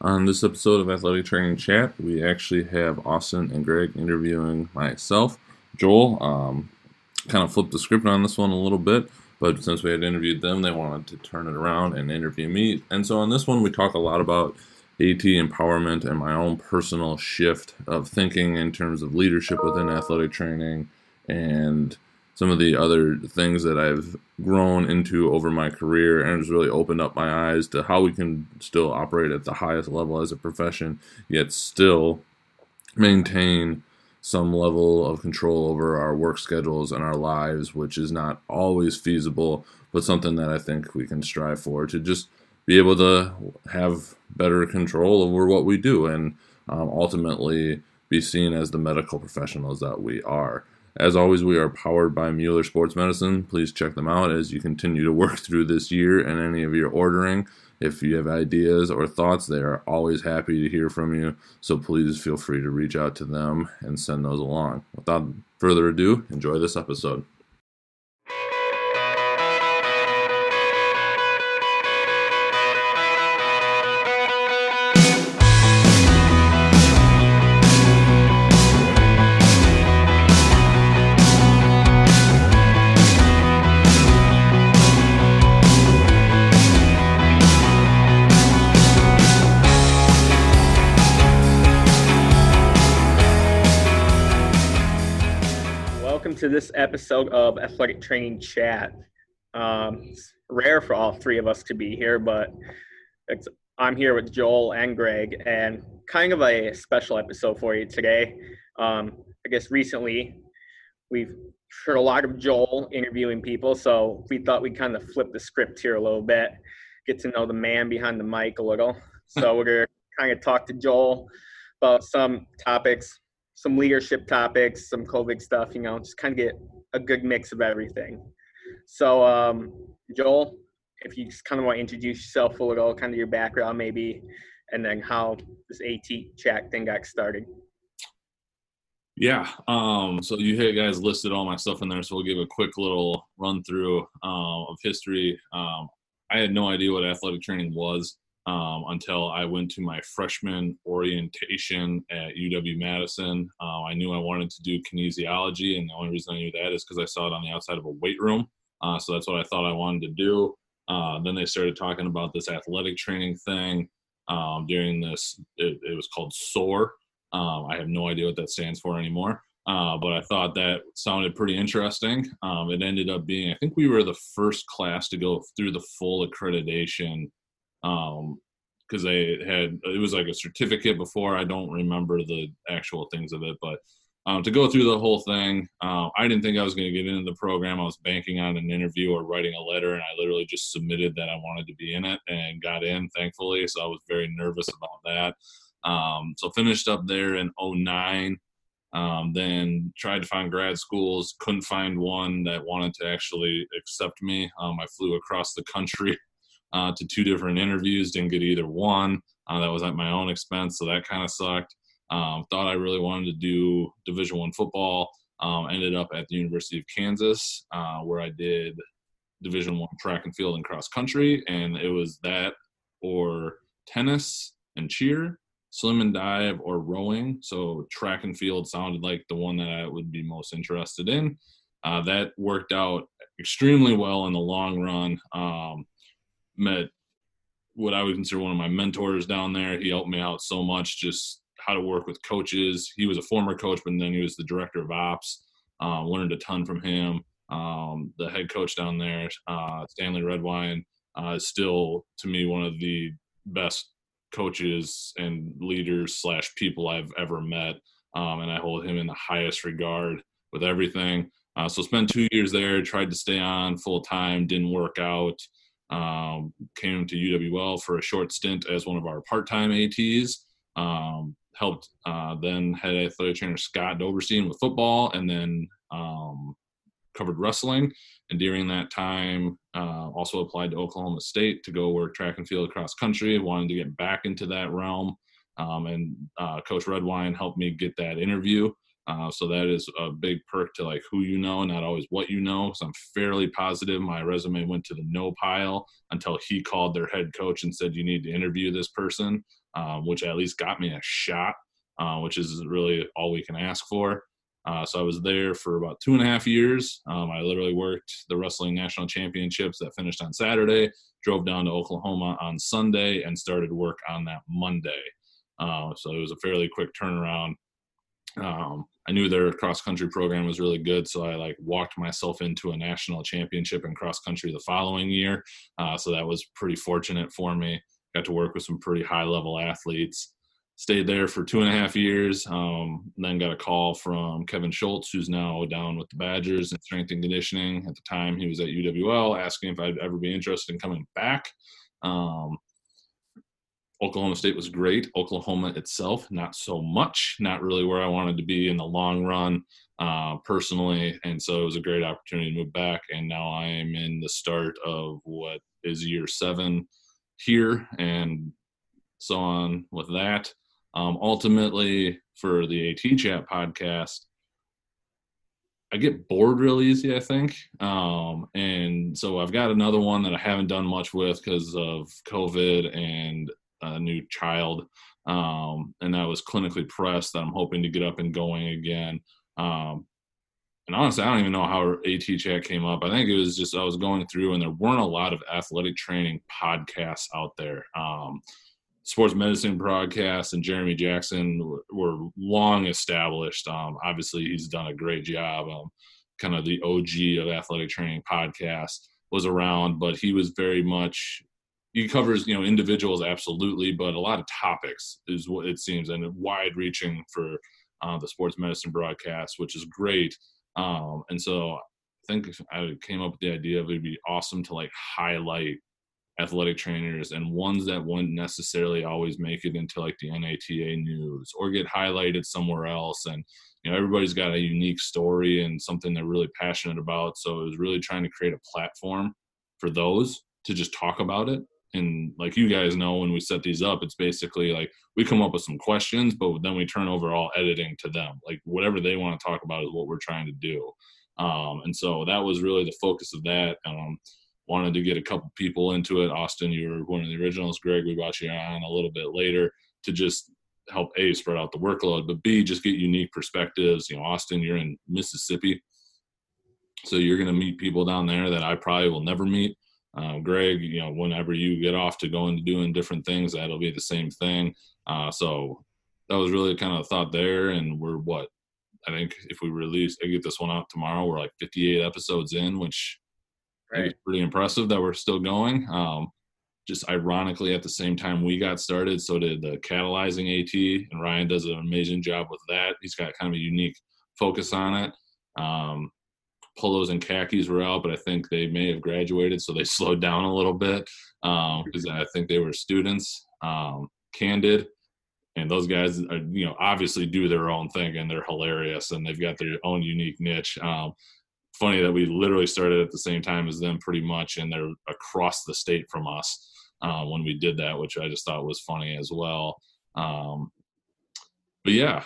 On this episode of Athletic Training Chat, we actually have Austin and Greg interviewing myself. Joel um, kind of flipped the script on this one a little bit, but since we had interviewed them, they wanted to turn it around and interview me. And so on this one, we talk a lot about AT empowerment and my own personal shift of thinking in terms of leadership within athletic training and some of the other things that I've grown into over my career and has really opened up my eyes to how we can still operate at the highest level as a profession, yet still maintain some level of control over our work schedules and our lives, which is not always feasible, but something that I think we can strive for to just be able to have better control over what we do and um, ultimately be seen as the medical professionals that we are. As always, we are powered by Mueller Sports Medicine. Please check them out as you continue to work through this year and any of your ordering. If you have ideas or thoughts, they are always happy to hear from you. So please feel free to reach out to them and send those along. Without further ado, enjoy this episode. Episode of Athletic Training Chat. Um, it's rare for all three of us to be here, but I'm here with Joel and Greg, and kind of a special episode for you today. Um, I guess recently we've heard a lot of Joel interviewing people, so we thought we'd kind of flip the script here a little bit, get to know the man behind the mic a little. So we're going to kind of talk to Joel about some topics some leadership topics, some COVID stuff, you know, just kind of get a good mix of everything. So, um, Joel, if you just kind of want to introduce yourself a little, kind of your background maybe, and then how this AT chat thing got started. Yeah. Um, so you guys listed all my stuff in there, so we'll give a quick little run through uh, of history. Um, I had no idea what athletic training was um, until I went to my freshman orientation at UW Madison. Uh, I knew I wanted to do kinesiology, and the only reason I knew that is because I saw it on the outside of a weight room. Uh, so that's what I thought I wanted to do. Uh, then they started talking about this athletic training thing um, during this. It, it, was called SOAR. Um, I have no idea what that stands for anymore. Uh, but I thought that sounded pretty interesting. Um, it ended up being, I think we were the first class to go through the full accreditation um because they had it was like a certificate before i don't remember the actual things of it but um, to go through the whole thing uh, i didn't think i was going to get into the program i was banking on an interview or writing a letter and i literally just submitted that i wanted to be in it and got in thankfully so i was very nervous about that. Um, so finished up there in 09 um, then tried to find grad schools couldn't find one that wanted to actually accept me. Um, i flew across the country uh, to two different interviews. Didn't get either one. Uh, that was at my own expense, so that kind of sucked. Um, thought I really wanted to do Division One football. Um, ended up at the University of Kansas, uh, where I did Division One track and field and cross country, and it was that or tennis and cheer, swim and dive, or rowing. So track and field sounded like the one that I would be most interested in. Uh, that worked out extremely well in the long run. Um, met what I would consider one of my mentors down there. He helped me out so much, just how to work with coaches. He was a former coach, but then he was the director of ops. Uh, learned a ton from him. Um, the head coach down there, uh, Stanley Redwine, uh, is still to me one of the best coaches and leaders slash people I've ever met, um, and I hold him in the highest regard with everything. Uh, so spent two years there, tried to stay on full time, didn't work out. Um, came to UWL for a short stint as one of our part-time ATs. Um, helped uh, then head athletic trainer Scott Doberstein with football, and then um, covered wrestling. And during that time, uh, also applied to Oklahoma State to go work track and field across country. Wanted to get back into that realm, um, and uh, Coach Redwine helped me get that interview. Uh, so that is a big perk to like who you know, not always what you know. Because I'm fairly positive my resume went to the no pile until he called their head coach and said you need to interview this person, um, which at least got me a shot, uh, which is really all we can ask for. Uh, so I was there for about two and a half years. Um, I literally worked the wrestling national championships that finished on Saturday, drove down to Oklahoma on Sunday, and started work on that Monday. Uh, so it was a fairly quick turnaround. Um, I knew their cross country program was really good, so I like walked myself into a national championship in cross country the following year. Uh, so that was pretty fortunate for me. Got to work with some pretty high level athletes stayed there for two and a half years. Um, then got a call from Kevin Schultz, who's now down with the Badgers in strength and conditioning. At the time, he was at UWL, asking if I'd ever be interested in coming back. Um, Oklahoma State was great. Oklahoma itself, not so much. Not really where I wanted to be in the long run, uh, personally. And so it was a great opportunity to move back. And now I am in the start of what is year seven here, and so on with that. Um, ultimately, for the AT Chat podcast, I get bored real easy, I think. Um, and so I've got another one that I haven't done much with because of COVID and a new child. Um, and I was clinically pressed that I'm hoping to get up and going again. Um, and honestly, I don't even know how AT Chat came up. I think it was just I was going through, and there weren't a lot of athletic training podcasts out there. Um, sports medicine broadcast and Jeremy Jackson were long established. Um, obviously, he's done a great job. Um, kind of the OG of athletic training podcast was around, but he was very much he covers you know individuals absolutely, but a lot of topics is what it seems and wide reaching for uh, the sports medicine broadcast, which is great. Um, and so I think I came up with the idea of it'd be awesome to like highlight athletic trainers and ones that wouldn't necessarily always make it into like the NATA news or get highlighted somewhere else. And, you know, everybody's got a unique story and something they're really passionate about. So it was really trying to create a platform for those to just talk about it. And like you guys know, when we set these up, it's basically like we come up with some questions, but then we turn over all editing to them. Like whatever they want to talk about is what we're trying to do. Um, and so that was really the focus of that. Um, wanted to get a couple people into it. Austin, you were one of the originals. Greg, we brought you on a little bit later to just help a spread out the workload, but b just get unique perspectives. You know, Austin, you're in Mississippi, so you're going to meet people down there that I probably will never meet. Uh, Greg, you know, whenever you get off to go into doing different things, that'll be the same thing. Uh, so that was really kind of a thought there, and we're what I think if we release, I get this one out tomorrow, we're like 58 episodes in, which right. it's pretty impressive that we're still going. Um, just ironically, at the same time we got started, so did the catalyzing AT, and Ryan does an amazing job with that. He's got kind of a unique focus on it. Um, polos and khakis were out, but I think they may have graduated, so they slowed down a little bit because um, I think they were students. Um, Candid, and those guys, are, you know, obviously do their own thing, and they're hilarious, and they've got their own unique niche. Um, funny that we literally started at the same time as them pretty much and they're across the state from us uh, when we did that which i just thought was funny as well um, but yeah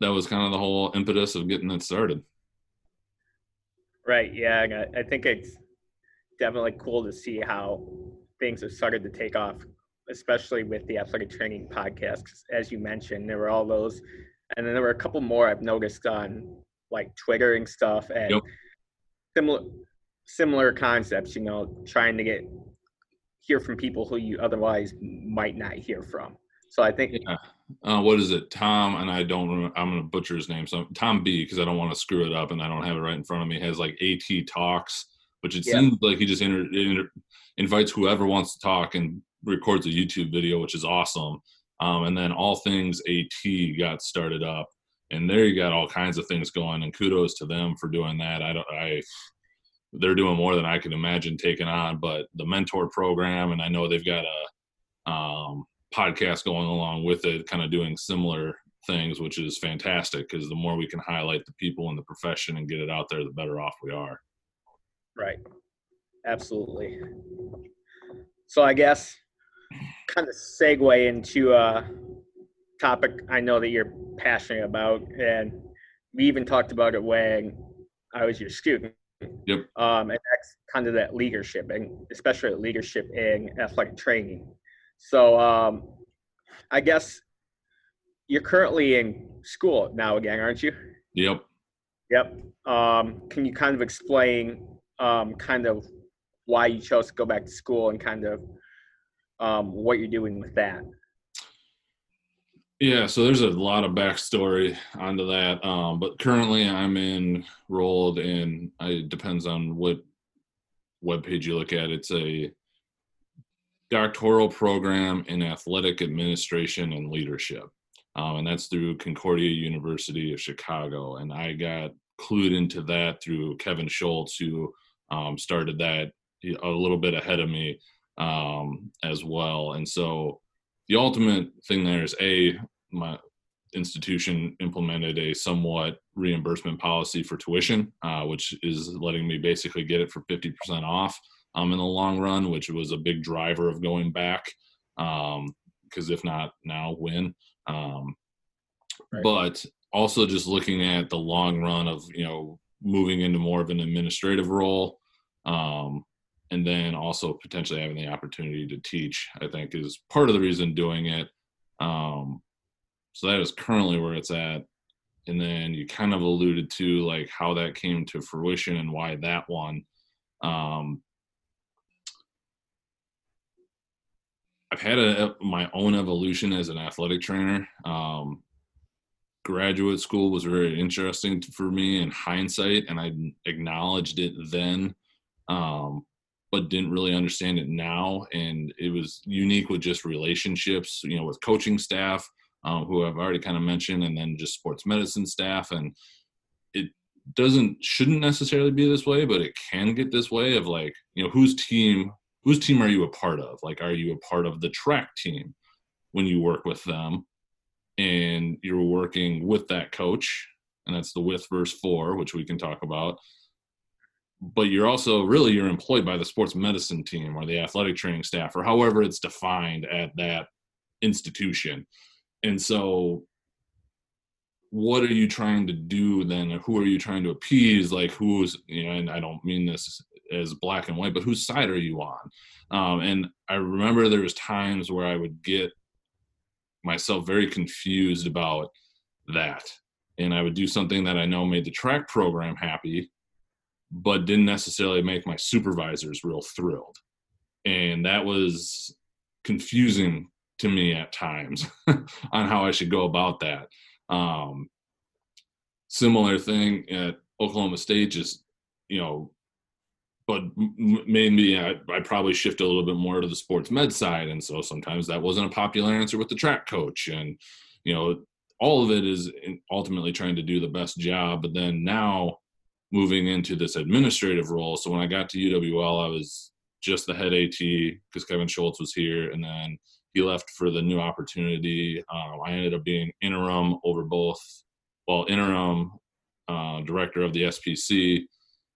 that was kind of the whole impetus of getting it started right yeah i think it's definitely cool to see how things have started to take off especially with the athletic training podcast as you mentioned there were all those and then there were a couple more i've noticed on like twitter and stuff and yep similar similar concepts. You know, trying to get hear from people who you otherwise might not hear from. So I think. Yeah. Uh, what is it? Tom and I don't. Remember, I'm gonna butcher his name. So Tom B because I don't want to screw it up and I don't have it right in front of me. Has like AT talks, which it yeah. seems like he just inter, inter, invites whoever wants to talk and records a YouTube video, which is awesome. Um, and then all things AT got started up and there you got all kinds of things going and kudos to them for doing that i don't i they're doing more than i could imagine taking on but the mentor program and i know they've got a um, podcast going along with it kind of doing similar things which is fantastic because the more we can highlight the people in the profession and get it out there the better off we are right absolutely so i guess kind of segue into uh topic I know that you're passionate about, and we even talked about it when I was your student. Yep. Um, and that's kind of that leadership, and especially leadership in athletic training. So um, I guess you're currently in school now again, aren't you? Yep. Yep. Um, can you kind of explain um, kind of why you chose to go back to school and kind of um, what you're doing with that? Yeah, so there's a lot of backstory onto that. Um, but currently, I'm enrolled in. It depends on what web page you look at. It's a doctoral program in athletic administration and leadership, um, and that's through Concordia University of Chicago. And I got clued into that through Kevin Schultz, who um, started that a little bit ahead of me um, as well. And so the ultimate thing there is a my institution implemented a somewhat reimbursement policy for tuition, uh, which is letting me basically get it for 50% off um, in the long run, which was a big driver of going back. Because um, if not now, when? Um, right. But also just looking at the long run of you know moving into more of an administrative role um, and then also potentially having the opportunity to teach i think is part of the reason doing it um, so that is currently where it's at and then you kind of alluded to like how that came to fruition and why that one um, i've had a, my own evolution as an athletic trainer. Um, graduate school was very interesting for me in hindsight and i acknowledged it then um, but didn't really understand it now and it was unique with just relationships you know with coaching staff um, who i've already kind of mentioned and then just sports medicine staff and it doesn't shouldn't necessarily be this way but it can get this way of like you know whose team whose team are you a part of? Like are you a part of the track team when you work with them? And you're working with that coach and that's the with verse four which we can talk about. But you're also really you're employed by the sports medicine team or the athletic training staff or however it's defined at that institution. And so what are you trying to do then? Who are you trying to appease? Like who's you know and i don't mean this as black and white but whose side are you on um, and i remember there was times where i would get myself very confused about that. And I would do something that I know made the track program happy, but didn't necessarily make my supervisors real thrilled. And that was confusing to me at times on how I should go about that. Um, similar thing at Oklahoma State, just, you know, but maybe I, I probably shift a little bit more to the sports med side and so sometimes that wasn't a popular answer with the track coach and you know all of it is ultimately trying to do the best job but then now moving into this administrative role so when i got to uwl i was just the head at because kevin schultz was here and then he left for the new opportunity. Um, i ended up being interim over both well interim uh, director of the spc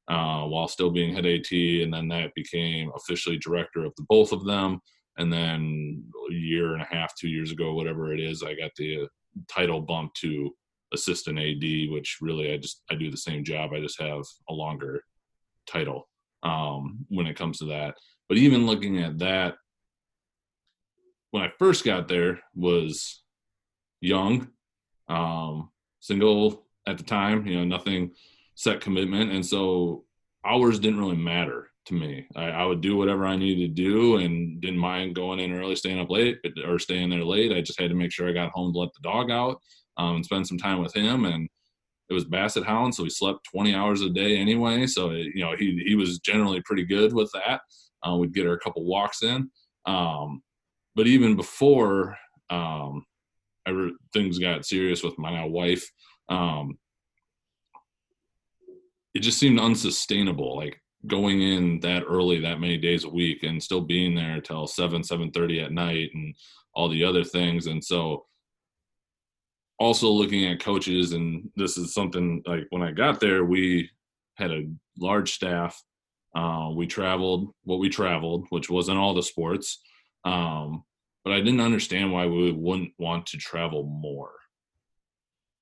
uh, while still being head AT, and then that became officially director of the both of them. And then a year and a half, two years ago, whatever it is, I got the title bump to assistant AD, which really I just I do the same job. I just have a longer title um, when it comes to that. But even looking at that, when I first got there, was young, um, single at the time. You know, nothing set commitment, and so hours didn't really matter to me. I, I, would do whatever I needed to do, and didn't mind going in early, staying up late, or staying there late. I just had to make sure I got home to let the dog out um, and spend some time with him. And it was Basset Hound, so he slept 20 hours a day anyway. So it, you know he he was generally pretty good with that. Uh, we'd get her a couple walks in. Um, but even before um, ever, things got serious with my now wife, um, it just seemed unsustainable like going in that early that many days a week and still being there till 7 7.30 at night and all the other things. And so also looking at coaches and this is something like when i got there we had a large staff. Uh, we traveled what we traveled which wasn't all the sports um, but i didn't understand why we wouldn't want to travel more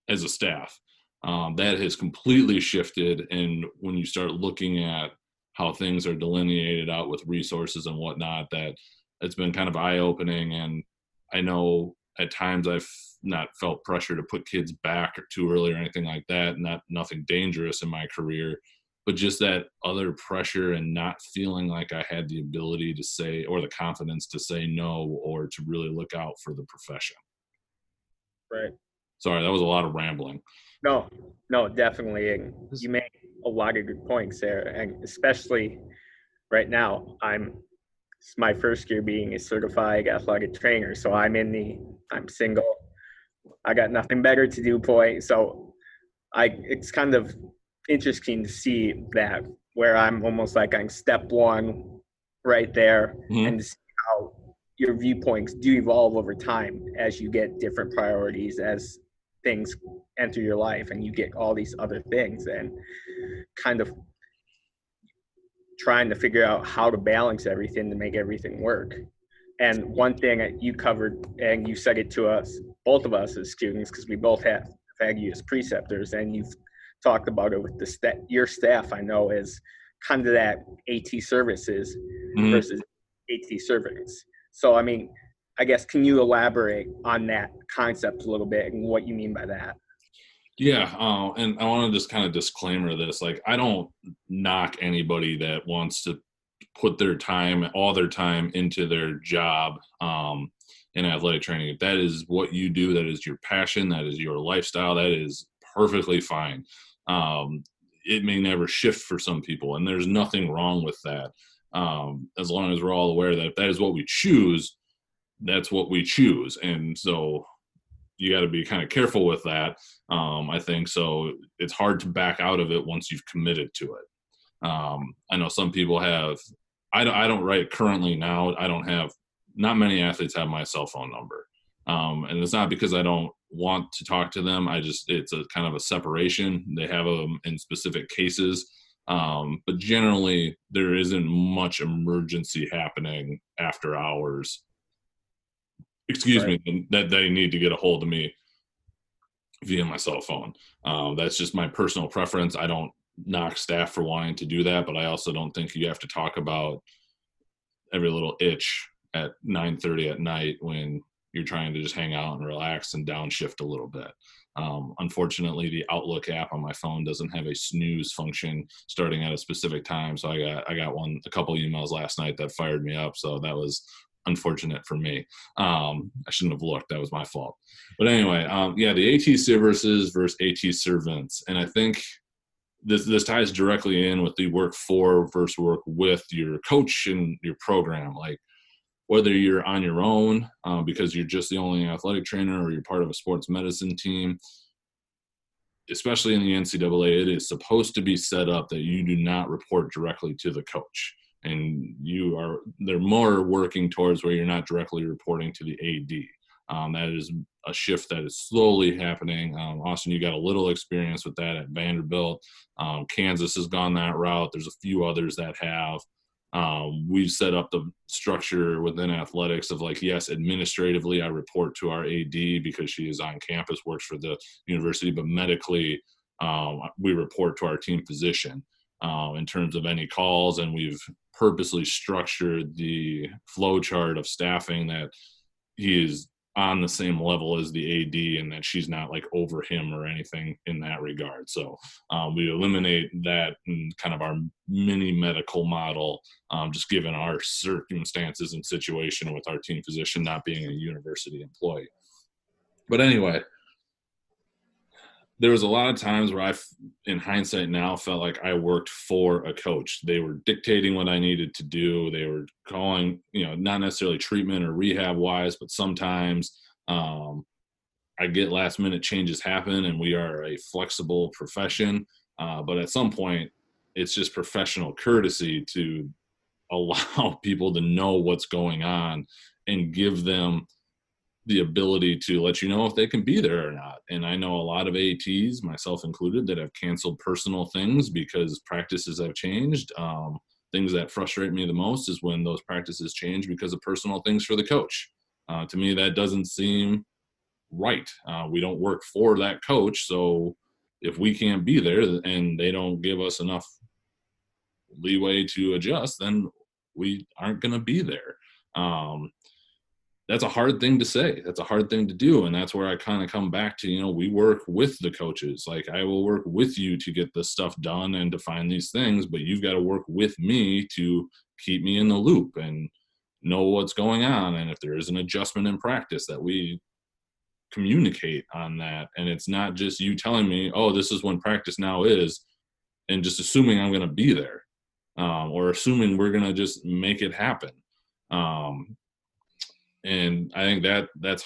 as a staff um, that has completely shifted. And when you start looking at how things are delineated out with resources and whatnot, that it's been kind of eye opening. And I know at times I've not felt pressure to put kids back too early or anything like that. Not nothing dangerous in my career, but just that other pressure and not feeling like I had the ability to say or the confidence to say no or to really look out for the profession. Right. Sorry, that was a lot of rambling. No, no, definitely. And you made a lot of good points there, and especially right now, I'm it's my first year being a certified athletic trainer, so I'm in the I'm single. I got nothing better to do point. So I it's kind of interesting to see that where I'm almost like I'm step one right there mm-hmm. and see how your viewpoints do evolve over time as you get different priorities as things enter your life and you get all these other things and kind of trying to figure out how to balance everything to make everything work. And one thing that you covered, and you said it to us, both of us as students, because we both have had you as preceptors, and you've talked about it with the st- your staff. I know is kind of that AT services mm-hmm. versus AT servants. So, I mean, I guess can you elaborate on that concept a little bit and what you mean by that? Yeah, uh, and I want to just kind of disclaimer this. Like, I don't knock anybody that wants to put their time, all their time, into their job um, in athletic training. If that is what you do, that is your passion, that is your lifestyle, that is perfectly fine. Um, it may never shift for some people, and there's nothing wrong with that. Um, as long as we're all aware that if that is what we choose, that's what we choose. And so you got to be kind of careful with that. Um, I think so. It's hard to back out of it once you've committed to it. Um, I know some people have. I don't, I don't write currently now. I don't have. Not many athletes have my cell phone number, um, and it's not because I don't want to talk to them. I just it's a kind of a separation. They have them in specific cases, um, but generally there isn't much emergency happening after hours excuse right. me, that they need to get a hold of me via my cell phone. Um, that's just my personal preference. I don't knock staff for wanting to do that, but I also don't think you have to talk about every little itch at 9:30 at night when you're trying to just hang out and relax and downshift a little bit. Um, unfortunately, the Outlook app on my phone doesn't have a snooze function starting at a specific time. So I got I got one a couple emails last night that fired me up. So that was unfortunate for me. Um, I shouldn't have looked. That was my fault. But anyway, um, yeah, the AT services versus AT servants, and I think this this ties directly in with the work for versus work with your coach and your program. Like whether you're on your own um, because you're just the only athletic trainer or you're part of a sports medicine team. Especially in the NCAA, it is supposed to be set up that you do not report directly to the coach and you are they're more working towards where you're not directly reporting to the AD. Um, that is a shift that is slowly happening. Um, Austin, you got a little experience with that at Vanderbilt. Um, Kansas has gone that route. There's a few others that have. Um, we've set up the structure within athletics of like, yes, administratively, I report to our AD because she is on campus, works for the university, but medically, um, we report to our team physician. Uh, in terms of any calls, and we've purposely structured the flow chart of staffing that he is on the same level as the AD and that she's not like over him or anything in that regard. So um, we eliminate that in kind of our mini medical model, um, just given our circumstances and situation with our team physician not being a university employee. But anyway, there was a lot of times where I, in hindsight now, felt like I worked for a coach. They were dictating what I needed to do. They were calling, you know, not necessarily treatment or rehab wise, but sometimes um, I get last minute changes happen, and we are a flexible profession. Uh, but at some point, it's just professional courtesy to allow people to know what's going on and give them the ability to let you know if they can be there or not. And I know a lot of ATs, myself included, that have canceled personal things because practices have changed. Um, things that frustrate me the most is when those practices change because of personal things for the coach. Uh, to me, that doesn't seem right. Uh, we don't work for that coach, so if we can't be there and they don't give us enough leeway to adjust, then we aren't going to be there. Um, that's a hard thing to say. That's a hard thing to do. And that's where I kind of come back to, you know, we work with the coaches. Like I will work with you to get this stuff done and to find these things, but you've got to work with me to keep me in the loop and know what's going on. And if there is an adjustment in practice that we communicate on that. And it's not just you telling me, oh, this is when practice now is, and just assuming I'm going to be there um, or assuming we're going to just make it happen. Um, and I think that that's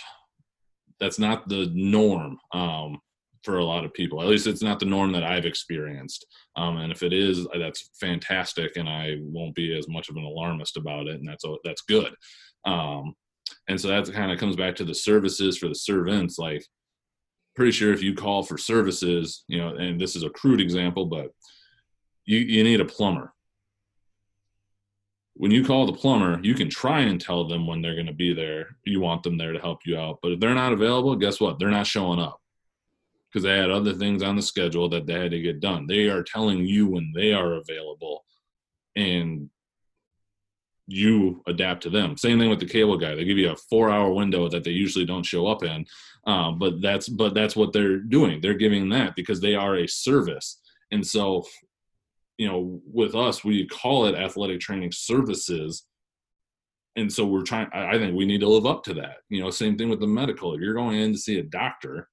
that's not the norm um, for a lot of people. At least it's not the norm that I've experienced. Um, and if it is, that's fantastic, and I won't be as much of an alarmist about it, and that's that's good. Um, and so that kind of comes back to the services for the servants. Like, pretty sure if you call for services, you know, and this is a crude example, but you you need a plumber when you call the plumber, you can try and tell them when they're going to be there. You want them there to help you out. But if they're not available, guess what? They're not showing up because they had other things on the schedule that they had to get done. They are telling you when they are available and you adapt to them. Same thing with the cable guy. They give you a four hour window that they usually don't show up in. Um, but that's but that's what they're doing. They're giving that because they are a service. And so you know, with us, we call it athletic training services. And so we're trying, I think we need to live up to that. You know, same thing with the medical. If you're going in to see a doctor,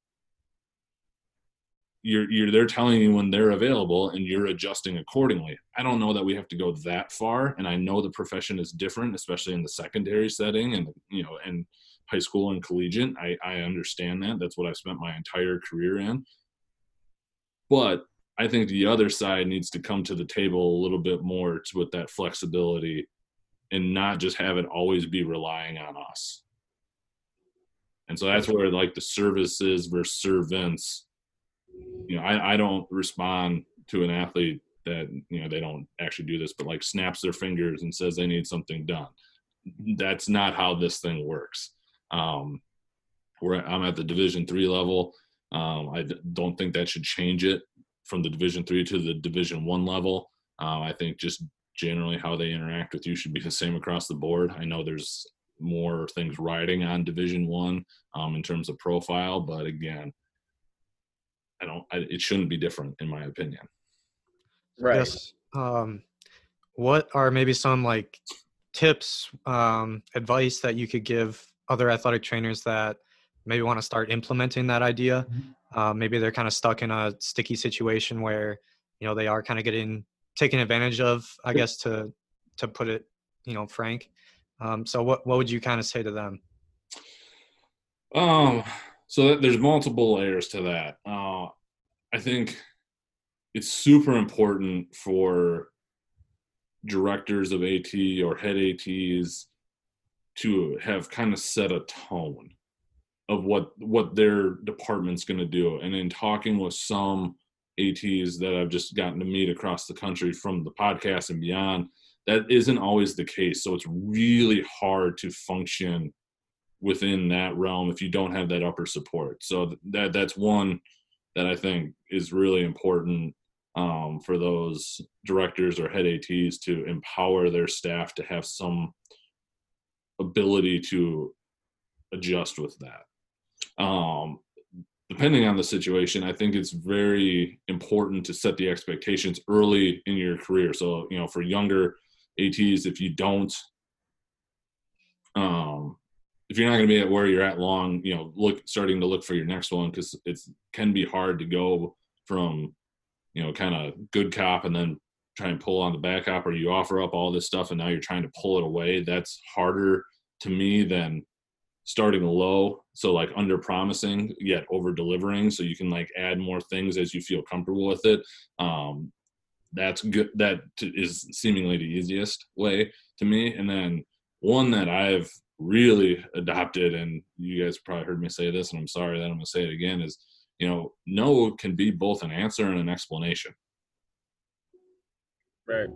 you're, you're they're telling you when they're available and you're adjusting accordingly. I don't know that we have to go that far. And I know the profession is different, especially in the secondary setting and, you know, and high school and collegiate. I, I understand that. That's what I've spent my entire career in. But I think the other side needs to come to the table a little bit more to, with that flexibility and not just have it always be relying on us. And so that's where like the services versus servants, you know, I, I don't respond to an athlete that, you know, they don't actually do this, but like snaps their fingers and says they need something done. That's not how this thing works. Um, where I'm at the division three level. Um, I don't think that should change it from the division three to the division one level. Um, i think just generally how they interact with you should be the same across the board. I know there's more things riding on division one um, in terms of profile but again i don't I, it shouldn't be different in my opinion. Right. Yes. Um, what are maybe some like tips um, advice that you could give other athletic trainers that maybe want to start implementing that idea? Mm-hmm. Uh, maybe they're kind of stuck in a sticky situation where you know they are kind of getting taken advantage of, I guess to to put it you know frank. Um, so what what would you kind of say to them? Um, so there's multiple layers to that. Uh, I think it's super important for directors of AT or head ATs to have kind of set a tone of what what their department's going to do. And in talking with some ats that i've just gotten to meet across the country from the podcast and beyond that isn't always the case. So it's really hard to function within that realm if you don't have that upper support. So that that's one that i think is really important um, for those directors or head ats to empower their staff to have some ability to adjust with that um, depending on the situation, I think it's very important to set the expectations early in your career. So, you know, for younger ATs, if you don't, um, if you're not going to be at where you're at long, you know, look, starting to look for your next one because it can be hard to go from, you know, kind of good cop and then try and pull on the back cop or you offer up all this stuff and now you're trying to pull it away. That's harder to me than starting low so like under promising yet over delivering so you can like add more things as you feel comfortable with it. Um that's good that is seemingly the easiest way to me. And then one that i've really adopted and you guys probably heard me say this and i'm sorry that i'm going to say it again is you know no can be both an answer and an explanation. Right.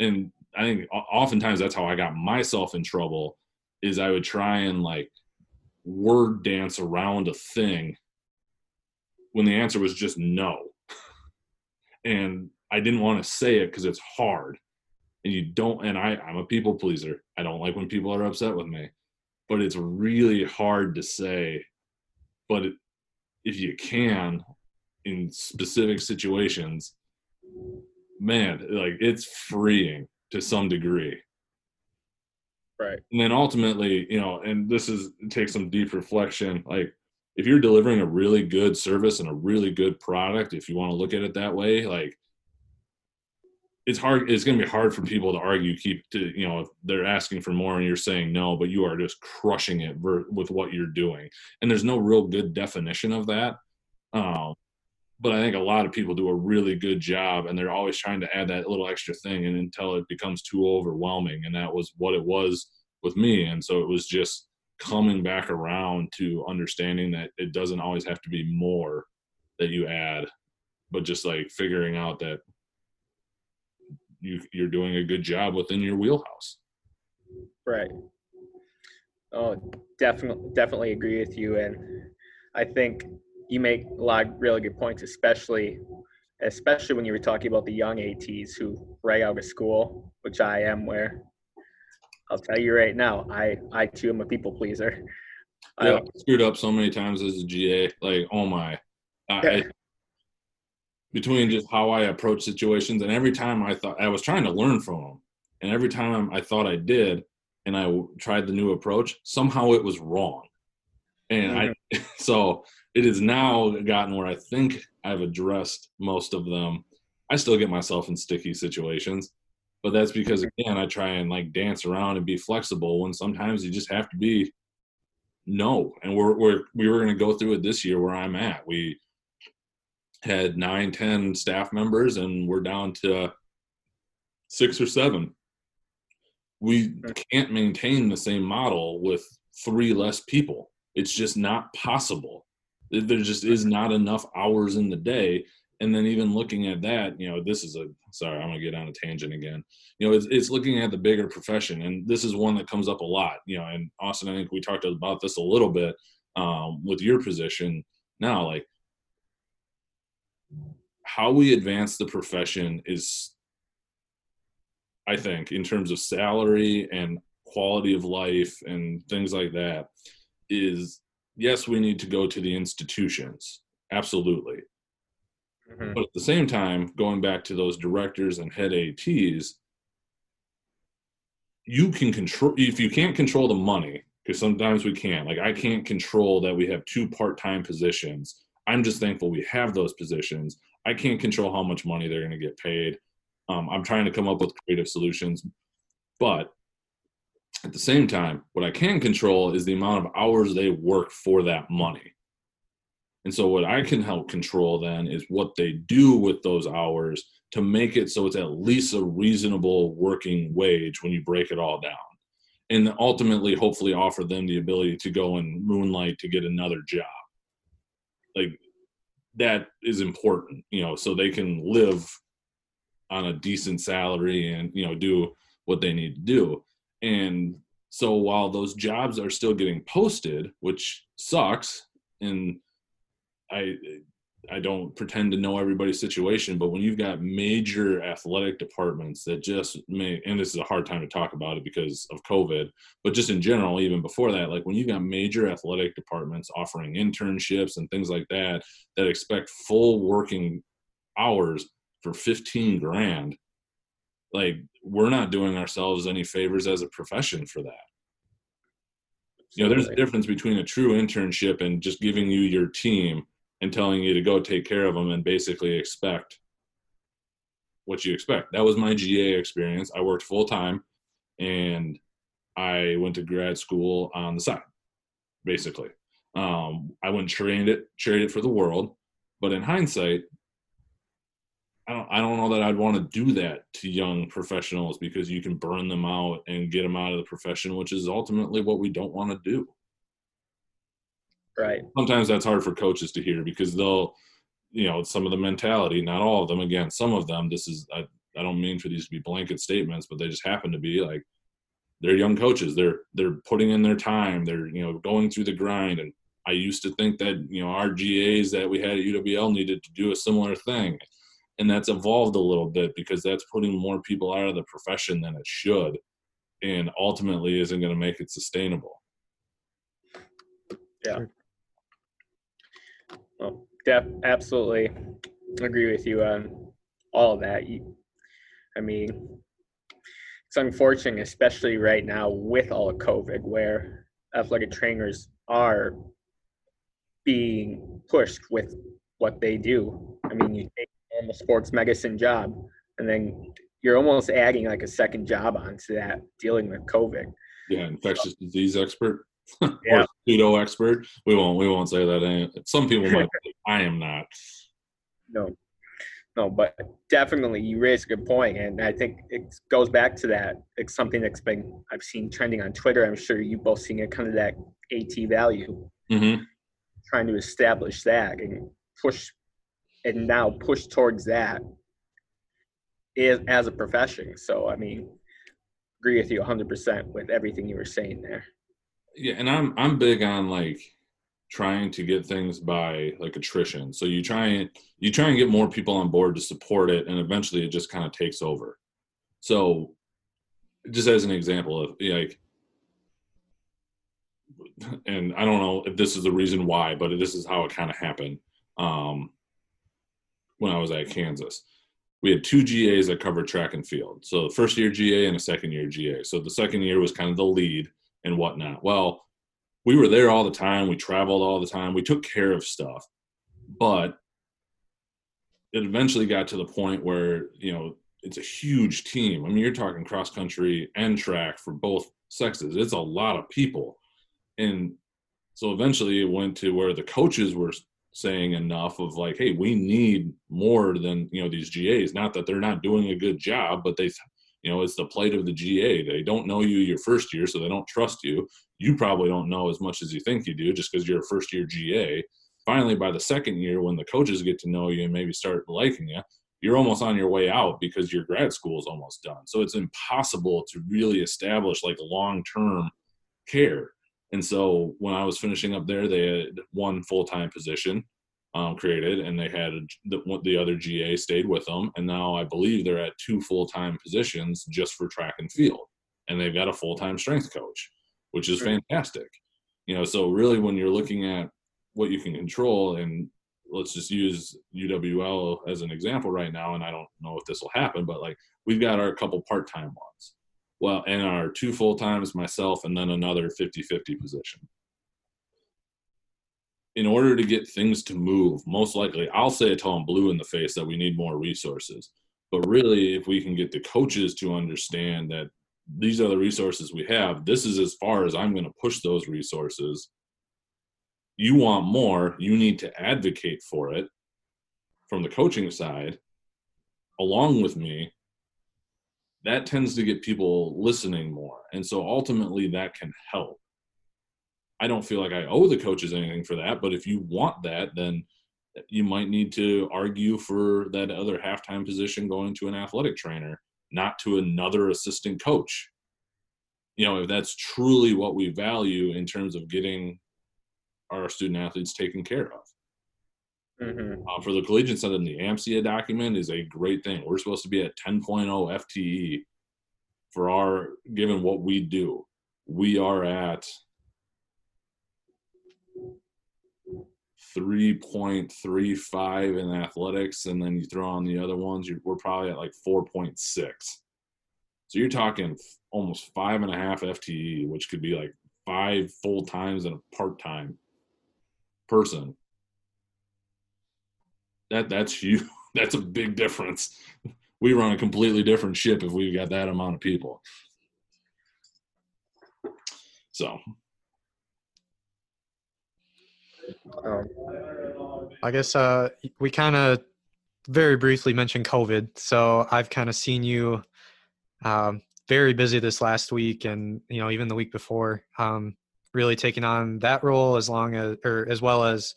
And i think oftentimes that's how i got myself in trouble is I would try and like word dance around a thing when the answer was just no. and I didn't want to say it because it's hard. And you don't, and I, I'm a people pleaser. I don't like when people are upset with me, but it's really hard to say. But if you can, in specific situations, man, like it's freeing to some degree. Right. And then ultimately, you know, and this is takes some deep reflection. Like if you're delivering a really good service and a really good product, if you want to look at it that way, like it's hard it's going to be hard for people to argue keep to you know if they're asking for more and you're saying no but you are just crushing it with what you're doing and there's no real good definition of that um, but I think a lot of people do a really good job and they're always trying to add that little extra thing and until it becomes too overwhelming. And that was what it was with me. And so it was just coming back around to understanding that it doesn't always have to be more that you add, but just like figuring out that you you're doing a good job within your wheelhouse. Right. Oh, definitely definitely agree with you. And I think you make a lot of really good points, especially especially when you were talking about the young ATs who right out of school, which I am. Where I'll tell you right now, I I too am a people pleaser. Yeah, I screwed up so many times as a GA. Like, oh my, I, between just how I approach situations, and every time I thought I was trying to learn from them, and every time I thought I did, and I tried the new approach, somehow it was wrong, and mm-hmm. I so it has now gotten where I think I've addressed most of them. I still get myself in sticky situations, but that's because again I try and like dance around and be flexible when sometimes you just have to be no. And we're we're we were gonna go through it this year where I'm at. We had nine, ten staff members and we're down to six or seven. We can't maintain the same model with three less people. It's just not possible there just is not enough hours in the day. And then even looking at that you know this is a sorry i'm gonna get on a tangent again. You know it's, it's looking at the bigger profession and this is one that comes up a lot you know and austin i think we talked about this a little bit um, with your position now like how we advance the profession is i think in terms of salary and quality of life and things like that is yes, we need to go to the institutions, absolutely. Mm-hmm. But at the same time, going back to those directors and head ATs, you can control if you can't control the money because sometimes we can't. Like I can't control that we have two part-time positions. I'm just thankful we have those positions. I can't control how much money they're going to get paid. Um, I'm trying to come up with creative solutions, but at the same time, what I can control is the amount of hours they work for that money. And so, what I can help control then is what they do with those hours to make it so it's at least a reasonable working wage when you break it all down. And ultimately, hopefully, offer them the ability to go and moonlight to get another job. Like, that is important, you know, so they can live on a decent salary and, you know, do what they need to do and so while those jobs are still getting posted, which sucks, and I I don't pretend to know everybody's situation, but when you've got major athletic departments that just may, and this is a hard time to talk about it because of COVID, but just in general, even before that, like when you've got major athletic departments offering internships and things like that, that expect full working hours for 15 grand, like we're not doing ourselves any favors as a profession for that. You know there's a difference between a true internship and just giving you your team and telling you to go take care of them and basically expect what you expect. That was my ga experience. I worked full time and i went to grad school on the side basically. Um, i went and trained it traded it for the world but in hindsight I don't, I don't know that I'd want to do that to young professionals because you can burn them out and get them out of the profession, which is ultimately what we don't want to do. Right. Sometimes that's hard for coaches to hear because they'll, you know, some of the mentality, not all of them, again, some of them, this is, I, I don't mean for these to be blanket statements, but they just happen to be like, they're young coaches. They're, they're putting in their time. They're, you know, going through the grind and I used to think that you know our GAs that we had at UWL needed to do a similar thing, and that's evolved a little bit because that's putting more people out of the profession than it should, and ultimately isn't going to make it sustainable. Yeah. Well, def- absolutely agree with you on all of that. You, I mean, it's unfortunate, especially right now with all of COVID, where athletic trainers are being pushed with what they do. I mean, you take on the sports medicine job, and then you're almost adding like a second job onto that, dealing with COVID. Yeah, infectious disease expert. yeah. pseudo expert. We won't we won't say that. Some people might. I am not. No, no, but definitely you raise a good point, and I think it goes back to that. It's something that's been I've seen trending on Twitter. I'm sure you've both seen it, kind of that AT value, mm-hmm. trying to establish that and push, and now push towards that is as a profession. So I mean, agree with you 100% with everything you were saying there. Yeah and i'm i'm big on like trying to get things by like attrition. So you try and you try and get more people on board to support it and eventually it just kind of takes over. So just as an example of like and i don't know if this is the reason why but this is how it kind of happened. Um when i was at kansas we had two GAs that covered track and field. So the first year GA and a second year GA. So the second year was kind of the lead and whatnot. Well, we were there all the time. We traveled all the time. We took care of stuff, but it eventually got to the point where you know it's a huge team. I mean, you're talking cross country and track for both sexes. It's a lot of people, and so eventually it went to where the coaches were saying enough of like, hey, we need more than you know these GAs. Not that they're not doing a good job, but they you know it's the plight of the ga they don't know you your first year so they don't trust you. You probably don't know as much as you think you do just because you're a first year ga finally by the second year when the coaches get to know you and maybe start liking you you're almost on your way out because your grad school is almost done. So it's impossible to really establish like long term care and so when i was finishing up there they had one full-time position um, created, and they had the, the other GA stayed with them, and now I believe they're at two full time positions just for track and field, and they've got a full time strength coach, which is fantastic. You know, so really when you're looking at what you can control, and let's just use UWL as an example right now, and I don't know if this will happen, but like we've got our couple part time ones. Well, and our two full times, myself, and then another 50 50 position in order to get things to move, most likely, I'll say it till I'm blue in the face that we need more resources. But really, if we can get the coaches to understand that these are the resources we have, this is as far as I'm going to push those resources. You want more, you need to advocate for it from the coaching side along with me. That tends to get people listening more. And so ultimately, that can help I don't feel like I owe the coaches anything for that. But if you want that, then you might need to argue for that other halftime position going to an athletic trainer, not to another assistant coach. You know, if that's truly what we value in terms of getting our student athletes taken care of. Mm-hmm. Uh, for the collegiate side, the AMCIA document is a great thing. We're supposed to be at 10.0 FTE for our, given what we do. We are at 3.35 in athletics, and then you throw on the other ones, we're probably at like 4.6. So you're talking almost five and a half FTE, which could be like five full times and a part time person. That that's you. That's a big difference. We run a completely different ship if we've got that amount of people. So um, I guess uh, we kind of very briefly mentioned COVID. So I've kind of seen you um, very busy this last week, and you know even the week before, um, really taking on that role as long as or as well as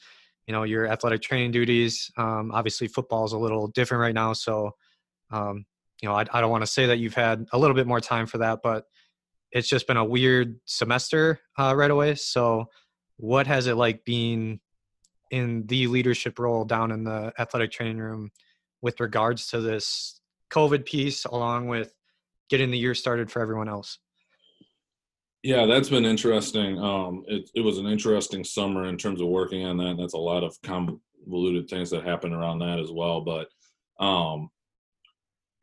you know your athletic training duties. Um, obviously, football is a little different right now, so um, you know I, I don't want to say that you've had a little bit more time for that, but it's just been a weird semester uh, right away. So what has it like being in the leadership role down in the athletic training room with regards to this COVID piece, along with getting the year started for everyone else? Yeah, that's been interesting. Um, it, it was an interesting summer in terms of working on that. That's a lot of convoluted things that happen around that as well. But um,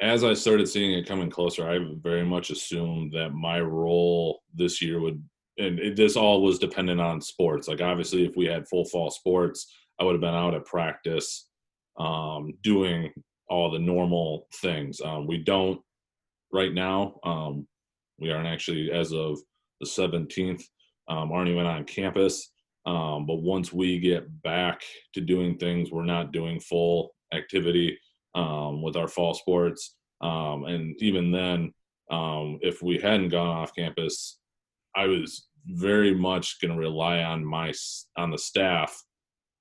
as I started seeing it coming closer, I very much assumed that my role this year would, and it, this all was dependent on sports. Like obviously, if we had full fall sports, I would have been out at practice, um, doing all the normal things. Um, we don't right now. Um, we aren't actually as of the 17th um, aren't even on campus. Um, but once we get back to doing things, we're not doing full activity um, with our fall sports. Um, and even then, um, if we hadn't gone off campus, I was very much going to rely on my on the staff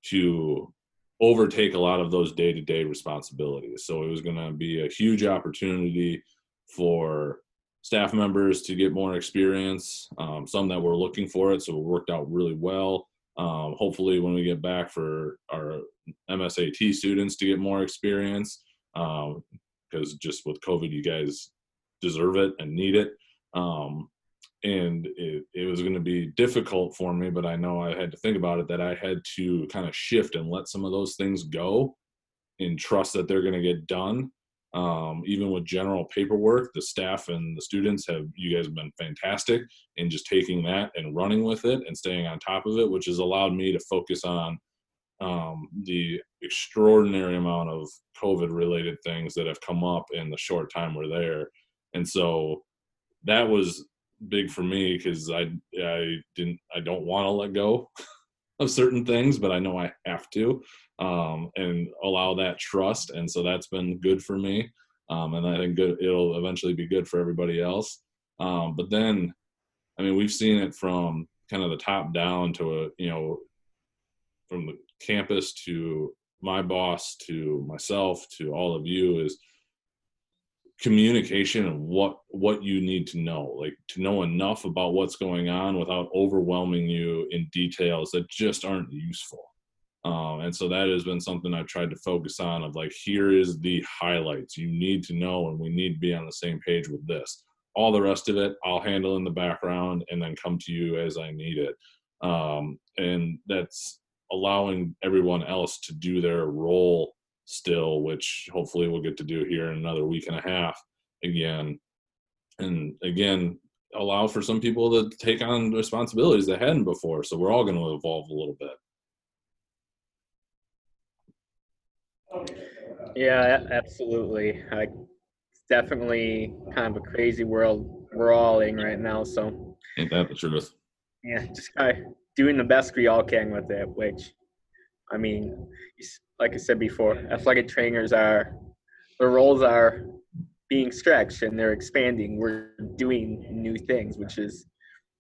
to overtake a lot of those day-to-day responsibilities. So it was going to be a huge opportunity for staff members to get more experience. Um, some that were looking for it, so it worked out really well. Um, hopefully, when we get back for our MSAT students to get more experience, because um, just with COVID, you guys deserve it and need it. Um, and it, it was going to be difficult for me, but I know I had to think about it that I had to kind of shift and let some of those things go and trust that they're going to get done um, even with general paperwork the staff and the students have you guys have been fantastic in just taking that and running with it and staying on top of it which has allowed me to focus on um, the extraordinary amount of covid related things that have come up in the short time we're there. And so that was big for me because i i didn't i don't want to let go of certain things but i know i have to um, and allow that trust. And so that's been good for me. Um, and I think good, it'll eventually be good for everybody else. Um, but then, I mean, we've seen it from kind of the top down to a, you know, from the campus to my boss to myself to all of you is communication and what what you need to know like to know enough about what's going on without overwhelming you in details that just aren't useful um, and so that has been something I've tried to focus on of like, here is the highlights you need to know, and we need to be on the same page with this. All the rest of it, I'll handle in the background and then come to you as I need it. Um, and that's allowing everyone else to do their role still, which hopefully we'll get to do here in another week and a half again. And again, allow for some people to take on responsibilities they hadn't before. So we're all going to evolve a little bit. Yeah, absolutely. I, it's definitely kind of a crazy world we're all in right now. So ain't that the truth? Yeah, just kind of doing the best we all can with it. Which, I mean, like I said before, athletic trainers are their roles are being stretched and they're expanding. We're doing new things, which is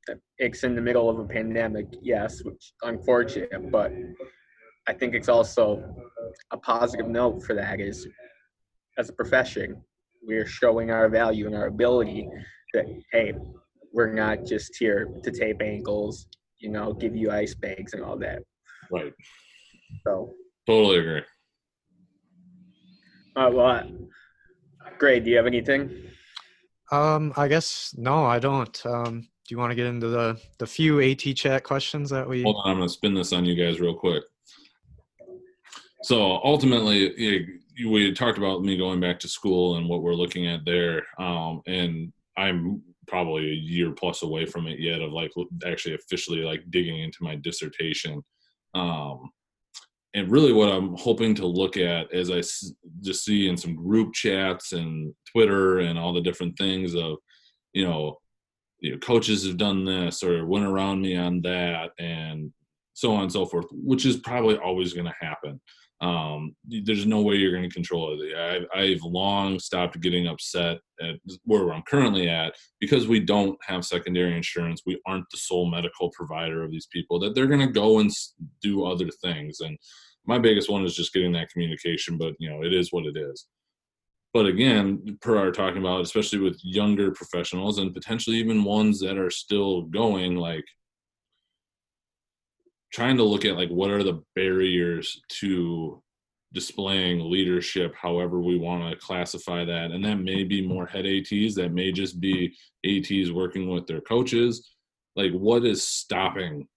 uh, it's in the middle of a pandemic, yes, which unfortunate, but I think it's also a positive note for that is as a profession, we're showing our value and our ability that, hey, we're not just here to tape ankles, you know, give you ice bags and all that. Right. So totally agree. All right, well, great. Do you have anything? Um, I guess no, I don't. Um, do you want to get into the the few AT chat questions that we? Hold on, I'm gonna spin this on you guys real quick so ultimately we talked about me going back to school and what we're looking at there um, and i'm probably a year plus away from it yet of like actually officially like digging into my dissertation. Um, and really what i'm hoping to look at as i s- just see in some group chats and twitter and all the different things of you know you know coaches have done this or went around me on that and so on and so forth which is probably always going to happen um, there's no way you're going to control it. I've, I've long stopped getting upset at where I'm currently at because we don't have secondary insurance. We aren't the sole medical provider of these people. That they're going to go and do other things. And my biggest one is just getting that communication. But you know, it is what it is. But again, per our talking about, especially with younger professionals and potentially even ones that are still going, like trying to look at like what are the barriers to displaying leadership however we want to classify that and that may be more head ats that may just be ats working with their coaches. Like what is stopping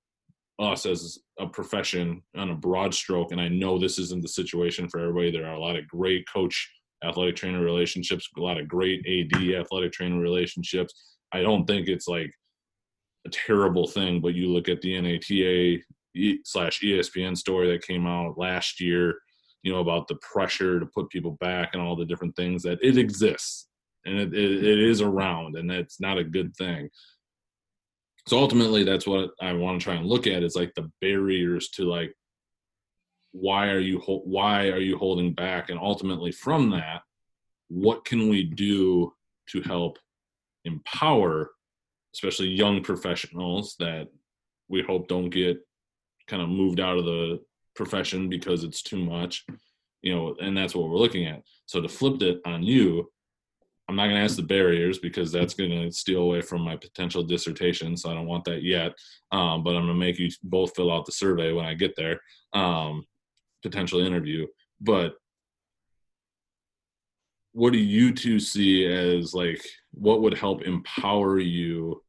us as a profession on a broad stroke and i know this isn't the situation for everybody there are a lot of great coach athletic trainer relationships a lot of great ad athletic trainer relationships. I don't think it's like a terrible thing but you look at the nata slash espn story that came out last year you know about the pressure to put people back and all the different things that it exists. And it, it, it is around and it's not a good thing. So ultimately that's what i want to try and look at is like the barriers to like why are you why are you holding back? And ultimately from that what can we do to help empower especially young professionals that we hope don't get kind of moved out of the profession because it's too much you know and that's what we're looking at. So to flip it on you i'm not going to ask the barriers because that's going to steal away from my potential dissertation so i don't want that yet. Um, but i'm going to make you both fill out the survey when i get there um, potential interview. But what do you two see as like what would help empower you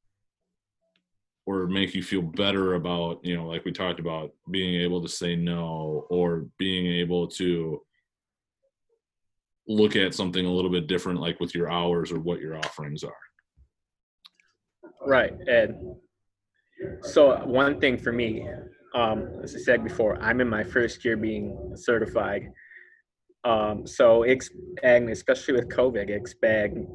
or make you feel better about you know like we talked about being able to say no or being able to look at something a little bit different like with your hours or what your offerings are. Right and so one thing for me um, as i said before i'm in my first year being certified. Um, so it's and especially with covid it's been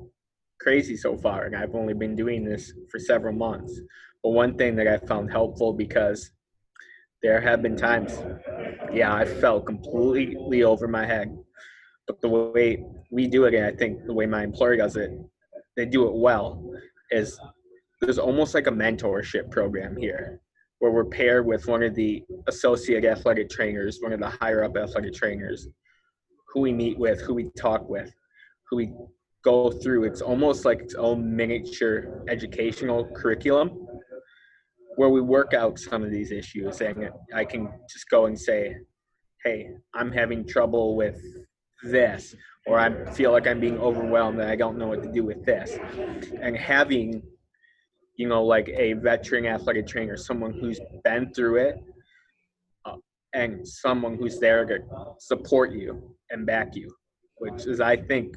crazy so far. And i've only been doing this for several months but one thing that I found helpful because there have been times, yeah, I felt completely over my head. But the way we do it, and I think the way my employer does it, they do it well, is there's almost like a mentorship program here where we're paired with one of the associate athletic trainers, one of the higher up athletic trainers, who we meet with, who we talk with, who we go through. It's almost like its own miniature educational curriculum where we work out some of these issues and I can just go and say, hey, I'm having trouble with this, or I feel like I'm being overwhelmed and I don't know what to do with this. And having, you know, like a veteran athletic trainer, someone who's been through it, uh, and someone who's there to support you and back you, which is, I think,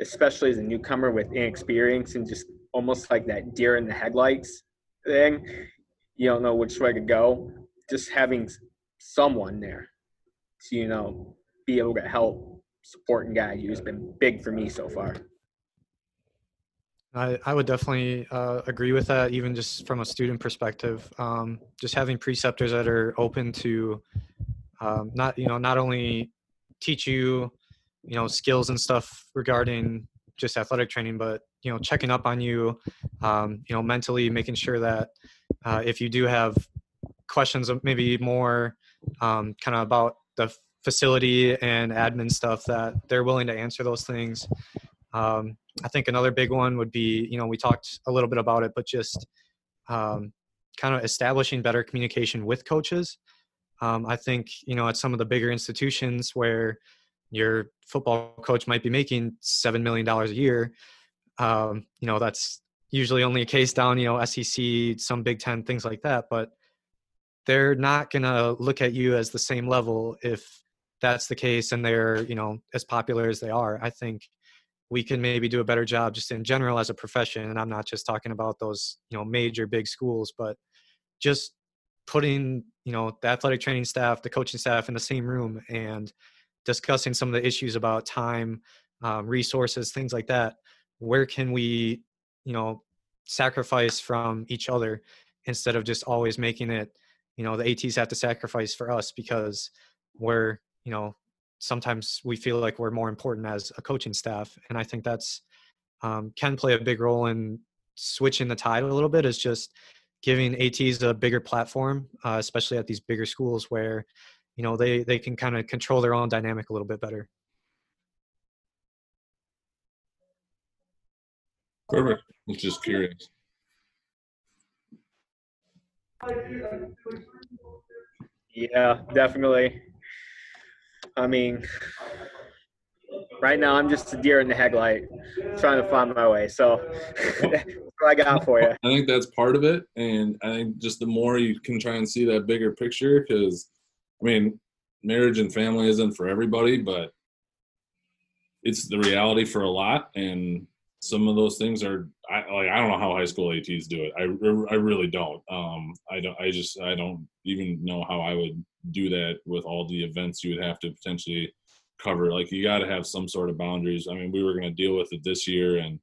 especially as a newcomer with inexperience and just almost like that deer in the headlights thing, you don't know which way to go, just having someone there to, you know, be able to help support and guide you has been big for me so far. I, I would definitely uh, agree with that, even just from a student perspective. Um, just having preceptors that are open to um, not, you know, not only teach you, you know, skills and stuff regarding just athletic training, but you know, checking up on you, um, you know, mentally making sure that uh, if you do have questions of maybe more um, kind of about the facility and admin stuff that they're willing to answer those things. Um, i think another big one would be you know we talked a little bit about it but just um, kind of establishing better communication with coaches. Um, i think you know at some of the bigger institutions where your football coach might be making seven million dollars a year um, you know that's usually only a case down, you know, SEC, some Big Ten, things like that. But they're not going to look at you as the same level if that's the case and they're, you know, as popular as they are. I think we can maybe do a better job just in general as a profession. And I'm not just talking about those, you know, major big schools, but just putting, you know, the athletic training staff, the coaching staff in the same room and discussing some of the issues about time, um, resources, things like that. Where can we you know sacrifice from each other instead of just always making it you know the ats have to sacrifice for us because we're you know sometimes we feel like we're more important as a coaching staff and i think that's um, can play a big role in switching the tide a little bit is just giving ats a bigger platform uh, especially at these bigger schools where you know they they can kind of control their own dynamic a little bit better Perfect. I was just curious. Yeah, definitely. I mean, right now I'm just a deer in the headlight, trying to find my way. So that's what I got for you. I think that's part of it, and I think just the more you can try and see that bigger picture, because I mean, marriage and family isn't for everybody, but it's the reality for a lot, and some of those things are I like I don't know how high school ATs do it. I, I really don't. Um, I don't. I just I don't even know how I would do that with all the events you would have to potentially cover. Like you got to have some sort of boundaries. I mean, we were going to deal with it this year and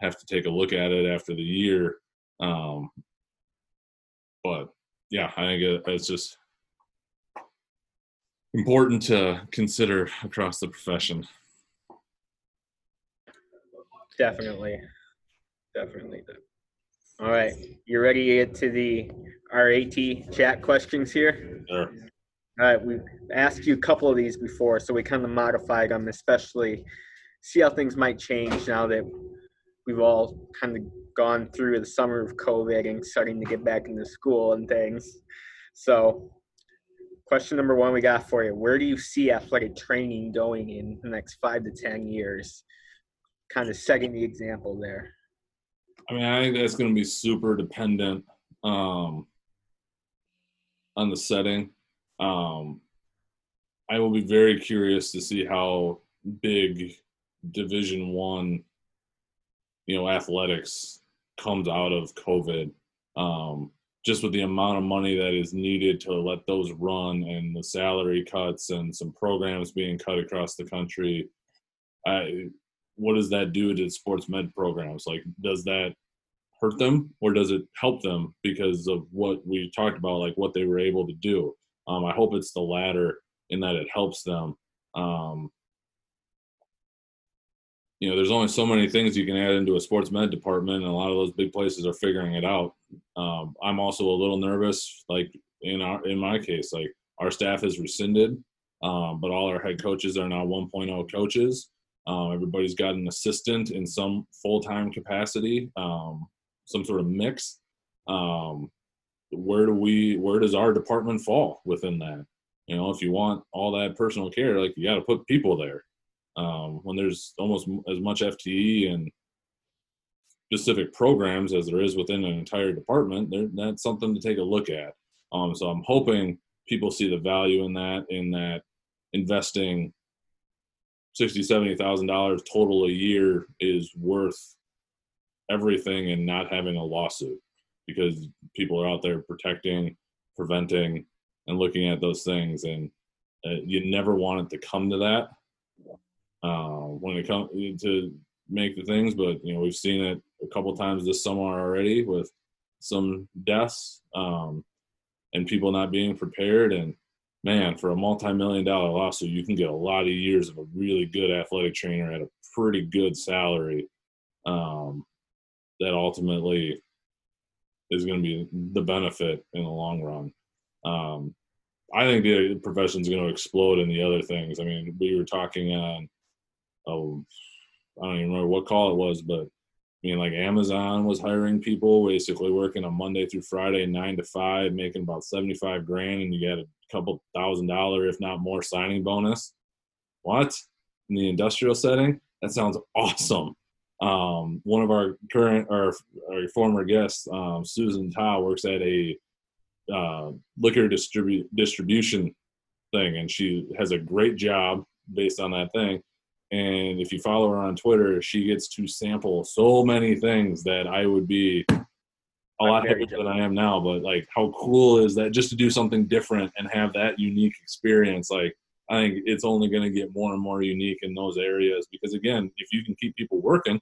have to take a look at it after the year. Um, but yeah, I think it, it's just important to consider across the profession. Definitely. Definitely. All right. You ready to get to the RAT chat questions here? Sure. All right. We've asked you a couple of these before, so we kind of modified them, especially see how things might change now that we've all kind of gone through the summer of COVID and starting to get back into school and things. So, question number one we got for you Where do you see athletic training going in the next five to 10 years? Kind of setting the example there? I mean, I think that's going to be super dependent um, on the setting. Um, I will be very curious to see how big Division One, you know, athletics comes out of COVID. Um, just with the amount of money that is needed to let those run and the salary cuts and some programs being cut across the country, I, what does that do to sports med programs? Like, does that hurt them or does it help them because of what we talked about, like what they were able to do? Um, I hope it's the latter in that it helps them. Um, you know, there's only so many things you can add into a sports med department, and a lot of those big places are figuring it out. Um, I'm also a little nervous, like in our in my case, like our staff is rescinded, um, but all our head coaches are now 1.0 coaches. Um, everybody's got an assistant in some full time capacity, um, some sort of mix. Um, where do we? Where does our department fall within that? You know, if you want all that personal care, like you got to put people there. Um, when there's almost as much FTE and specific programs as there is within an entire department, that's something to take a look at. Um, so I'm hoping people see the value in that, in that investing sixty, seventy thousand dollars total a year is worth everything and not having a lawsuit because people are out there protecting, preventing, and looking at those things, and uh, you never want it to come to that uh, when it comes to make the things. But you know, we've seen it a couple times this summer already with some deaths um, and people not being prepared and man, for a multi-million dollar lawsuit, you can get a lot of years of a really good athletic trainer at a pretty good salary. Um, that ultimately is going to be the benefit in the long run. Um, I think the profession is going to explode in the other things. I mean, we were talking on, oh, I don't even remember what call it was, but I mean, like Amazon was hiring people basically working on Monday through Friday, nine to five, making about 75 grand, and you get a couple thousand dollar, if not more, signing bonus. What? In the industrial setting? That sounds awesome. Um, one of our current or our former guests, um, Susan Tao, works at a uh, liquor distribu- distribution thing, and she has a great job based on that thing and if you follow her on Twitter, she gets to sample so many things that I would be a lot happier than I am now. But like, how cool is that just to do something different and have that unique experience? Like, I think it's only going to get more and more unique in those areas because, again, if you can keep people working,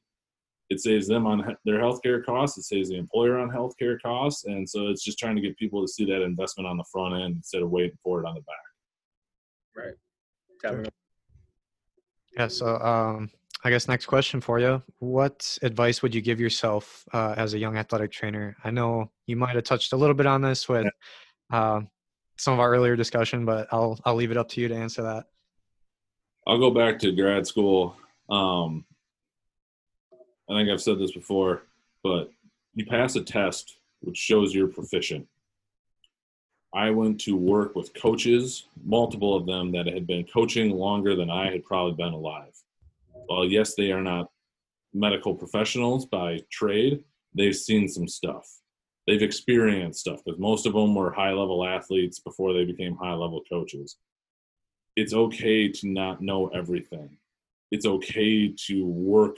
it saves them on their healthcare costs. It saves the employer on healthcare costs, and so it's just trying to get people to see that investment on the front end instead of waiting for it on the back. Right. Definitely. Yeah. So, um, I guess next question for you: What advice would you give yourself uh, as a young athletic trainer? I know you might have touched a little bit on this with uh, some of our earlier discussion, but I'll I'll leave it up to you to answer that. I'll go back to grad school. Um, I think I've said this before, but you pass a test which shows you're proficient. I went to work with coaches, multiple of them that had been coaching longer than I had probably been alive. Well, yes, they are not medical professionals by trade, they've seen some stuff. They've experienced stuff because most of them were high level athletes before they became high level coaches. It's okay to not know everything. It's okay to work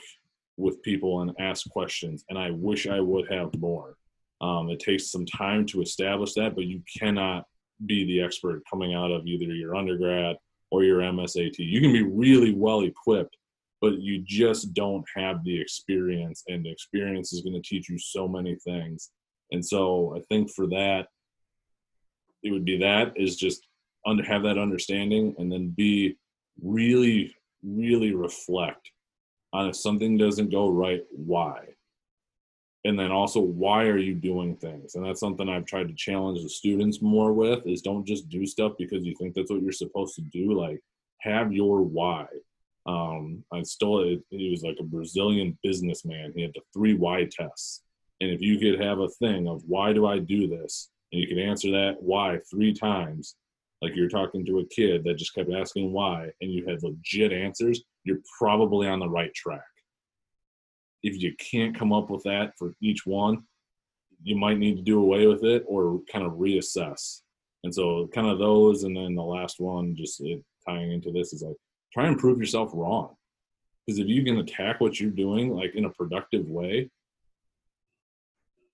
with people and ask questions. And I wish I would have more. Um, it takes some time to establish that, but you cannot be the expert coming out of either your undergrad or your MSAT. You can be really well equipped, but you just don't have the experience, and experience is going to teach you so many things. And so I think for that, it would be that is just under have that understanding, and then be really, really reflect on if something doesn't go right, why and then also why are you doing things? And that's something i've tried to challenge the students more with is don't just do stuff because you think that's what you're supposed to do. Like have your why. Um i stole it. He was like a brazilian businessman. He had the three why tests. And if you could have a thing of why do i do this? and you could answer that why three times like you're talking to a kid that just kept asking why and you had legit answers you're probably on the right track if you can't come up with that for each one, you might need to do away with it or kind of reassess. And so, kind of those, and then the last one, just it, tying into this, is like try and prove yourself wrong. Because if you can attack what you're doing like in a productive way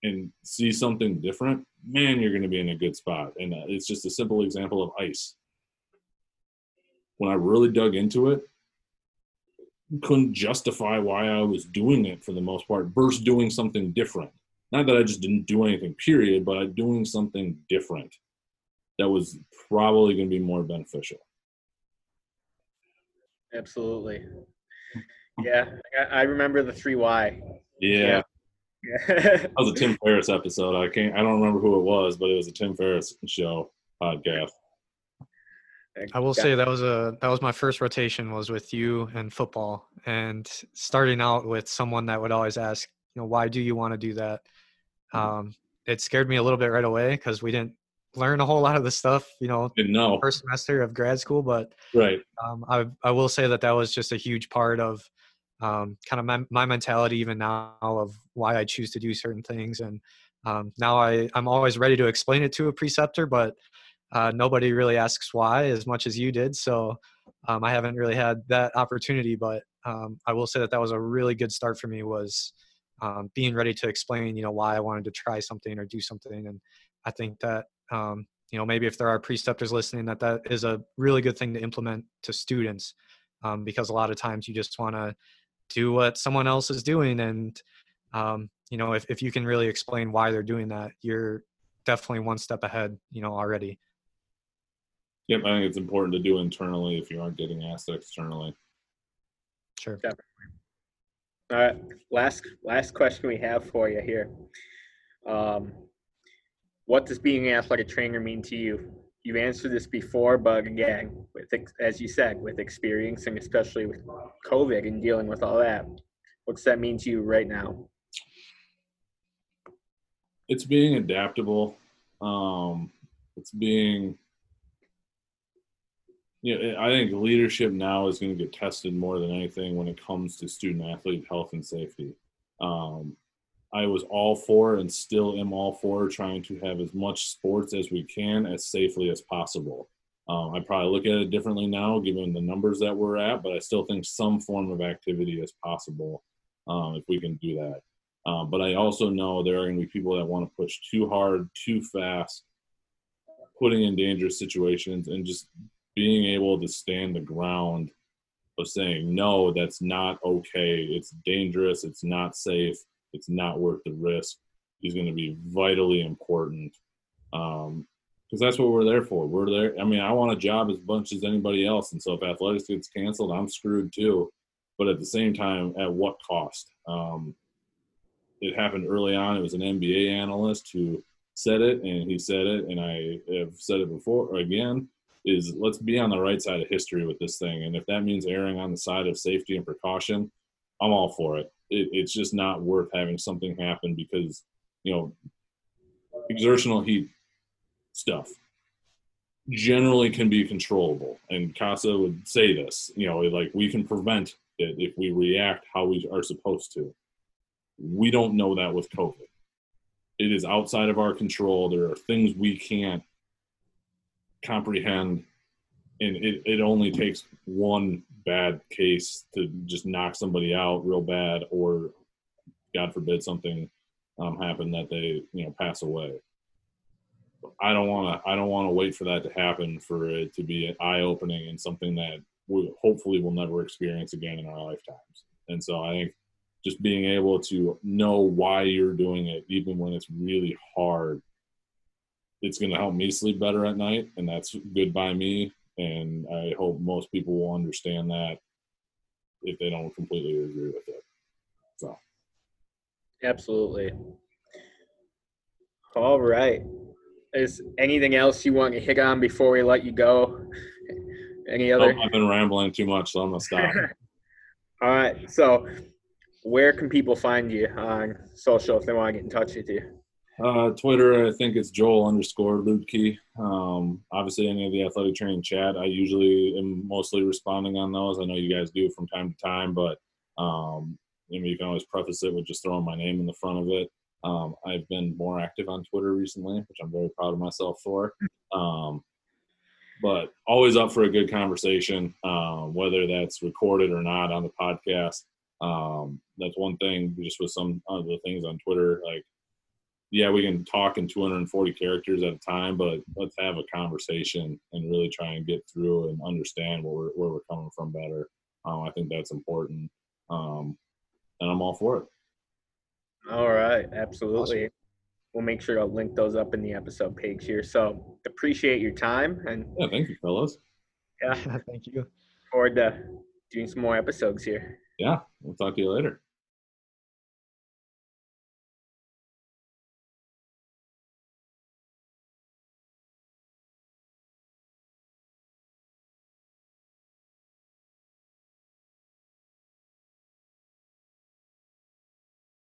and see something different, man, you're going to be in a good spot. And uh, it's just a simple example of ice. When I really dug into it, couldn't justify why I was doing it for the most part versus doing something different. Not that I just didn't do anything, period, but doing something different that was probably going to be more beneficial. Absolutely. Yeah, I, remember the three why. Yeah. yeah. that was a Tim Ferriss episode. I can't. I don't remember who it was, but it was a Tim Ferriss show podcast. I will say that was a that was my first rotation was with you and football, and starting out with someone that would always ask, you know, why do you want to do that? Mm-hmm. Um, it scared me a little bit right away because we didn't learn a whole lot of the stuff, you know, know. first semester of grad school. But right, um, I I will say that that was just a huge part of um, kind of my, my mentality even now of why I choose to do certain things, and um, now I I'm always ready to explain it to a preceptor, but uh, nobody really asks why as much as you did. So um, I haven't really had that opportunity, but um, I will say that that was a really good start for me was um, being ready to explain, you know, why I wanted to try something or do something. And I think that, um, you know, maybe if there are preceptors listening, that that is a really good thing to implement to students um, because a lot of times you just want to do what someone else is doing. And, um, you know, if, if you can really explain why they're doing that, you're definitely one step ahead, you know, already. Yep, I think it's important to do internally if you aren't getting asked externally. Sure. Definitely. All right, last last question we have for you here. Um, what does being an athletic trainer mean to you? You've answered this before, but again, with as you said, with experience and especially with COVID and dealing with all that, what's that mean to you right now? It's being adaptable. Um, it's being yeah, I think leadership now is going to get tested more than anything when it comes to student athlete health and safety. Um, I was all for and still am all for trying to have as much sports as we can as safely as possible. Um, I probably look at it differently now given the numbers that we're at, but I still think some form of activity is possible um, if we can do that. Um, but I also know there are going to be people that want to push too hard, too fast, putting in dangerous situations, and just being able to stand the ground of saying no that's not okay it's dangerous it's not safe it's not worth the risk is going to be vitally important um, because that's what we're there for. We're there. I mean, I want a job as much as anybody else, and so if athletics gets canceled, I'm screwed too. But at the same time, at what cost? Um, it happened early on. It was an NBA analyst who said it, and he said it, and I have said it before again is let's be on the right side of history with this thing. And if that means erring on the side of safety and precaution, I'm all for it. it it's just not worth having something happen because, you know, exertional heat stuff. generally can be controllable. And Casa would say this, you know, like we can prevent it if we react how we are supposed to. We don't know that with COVID. It is outside of our control. There are things we can't comprehend. And it, it only takes one bad case to just knock somebody out real bad, or God forbid something um, happen that they, you know, pass away. I don't want to. I don't want to wait for that to happen for it to be an eye opening and something that we hopefully will never experience again in our lifetimes. And so I think just being able to know why you're doing it, even when it's really hard, it's going to help me sleep better at night, and that's good by me. And I hope most people will understand that if they don't completely agree with it. So, absolutely. All right. Is anything else you want to hit on before we let you go? Any other? Oh, I've been rambling too much, so I'm gonna stop. All right. So, where can people find you on social if they want to get in touch with you? Uh, Twitter, I think it's Joel underscore Luedtke. Um, obviously, any of the athletic training chat, I usually am mostly responding on those. I know you guys do from time to time, but um, you know, you can always preface it with just throwing my name in the front of it. Um, I've been more active on Twitter recently, which I'm very proud of myself for. Um, but always up for a good conversation, um, whether that's recorded or not on the podcast. Um, that's one thing. Just with some of the things on Twitter, like yeah, we can talk in 240 characters at a time, but let's have a conversation and really try and get through and understand where we're, where we're coming from better. Um, I think that's important, um, and I'm all for it. All right, absolutely. Awesome we'll make sure to link those up in the episode page here. So appreciate your time and yeah, thank you, fellas. Yeah, thank you. Forward to doing some more episodes here. Yeah, we'll talk to you later.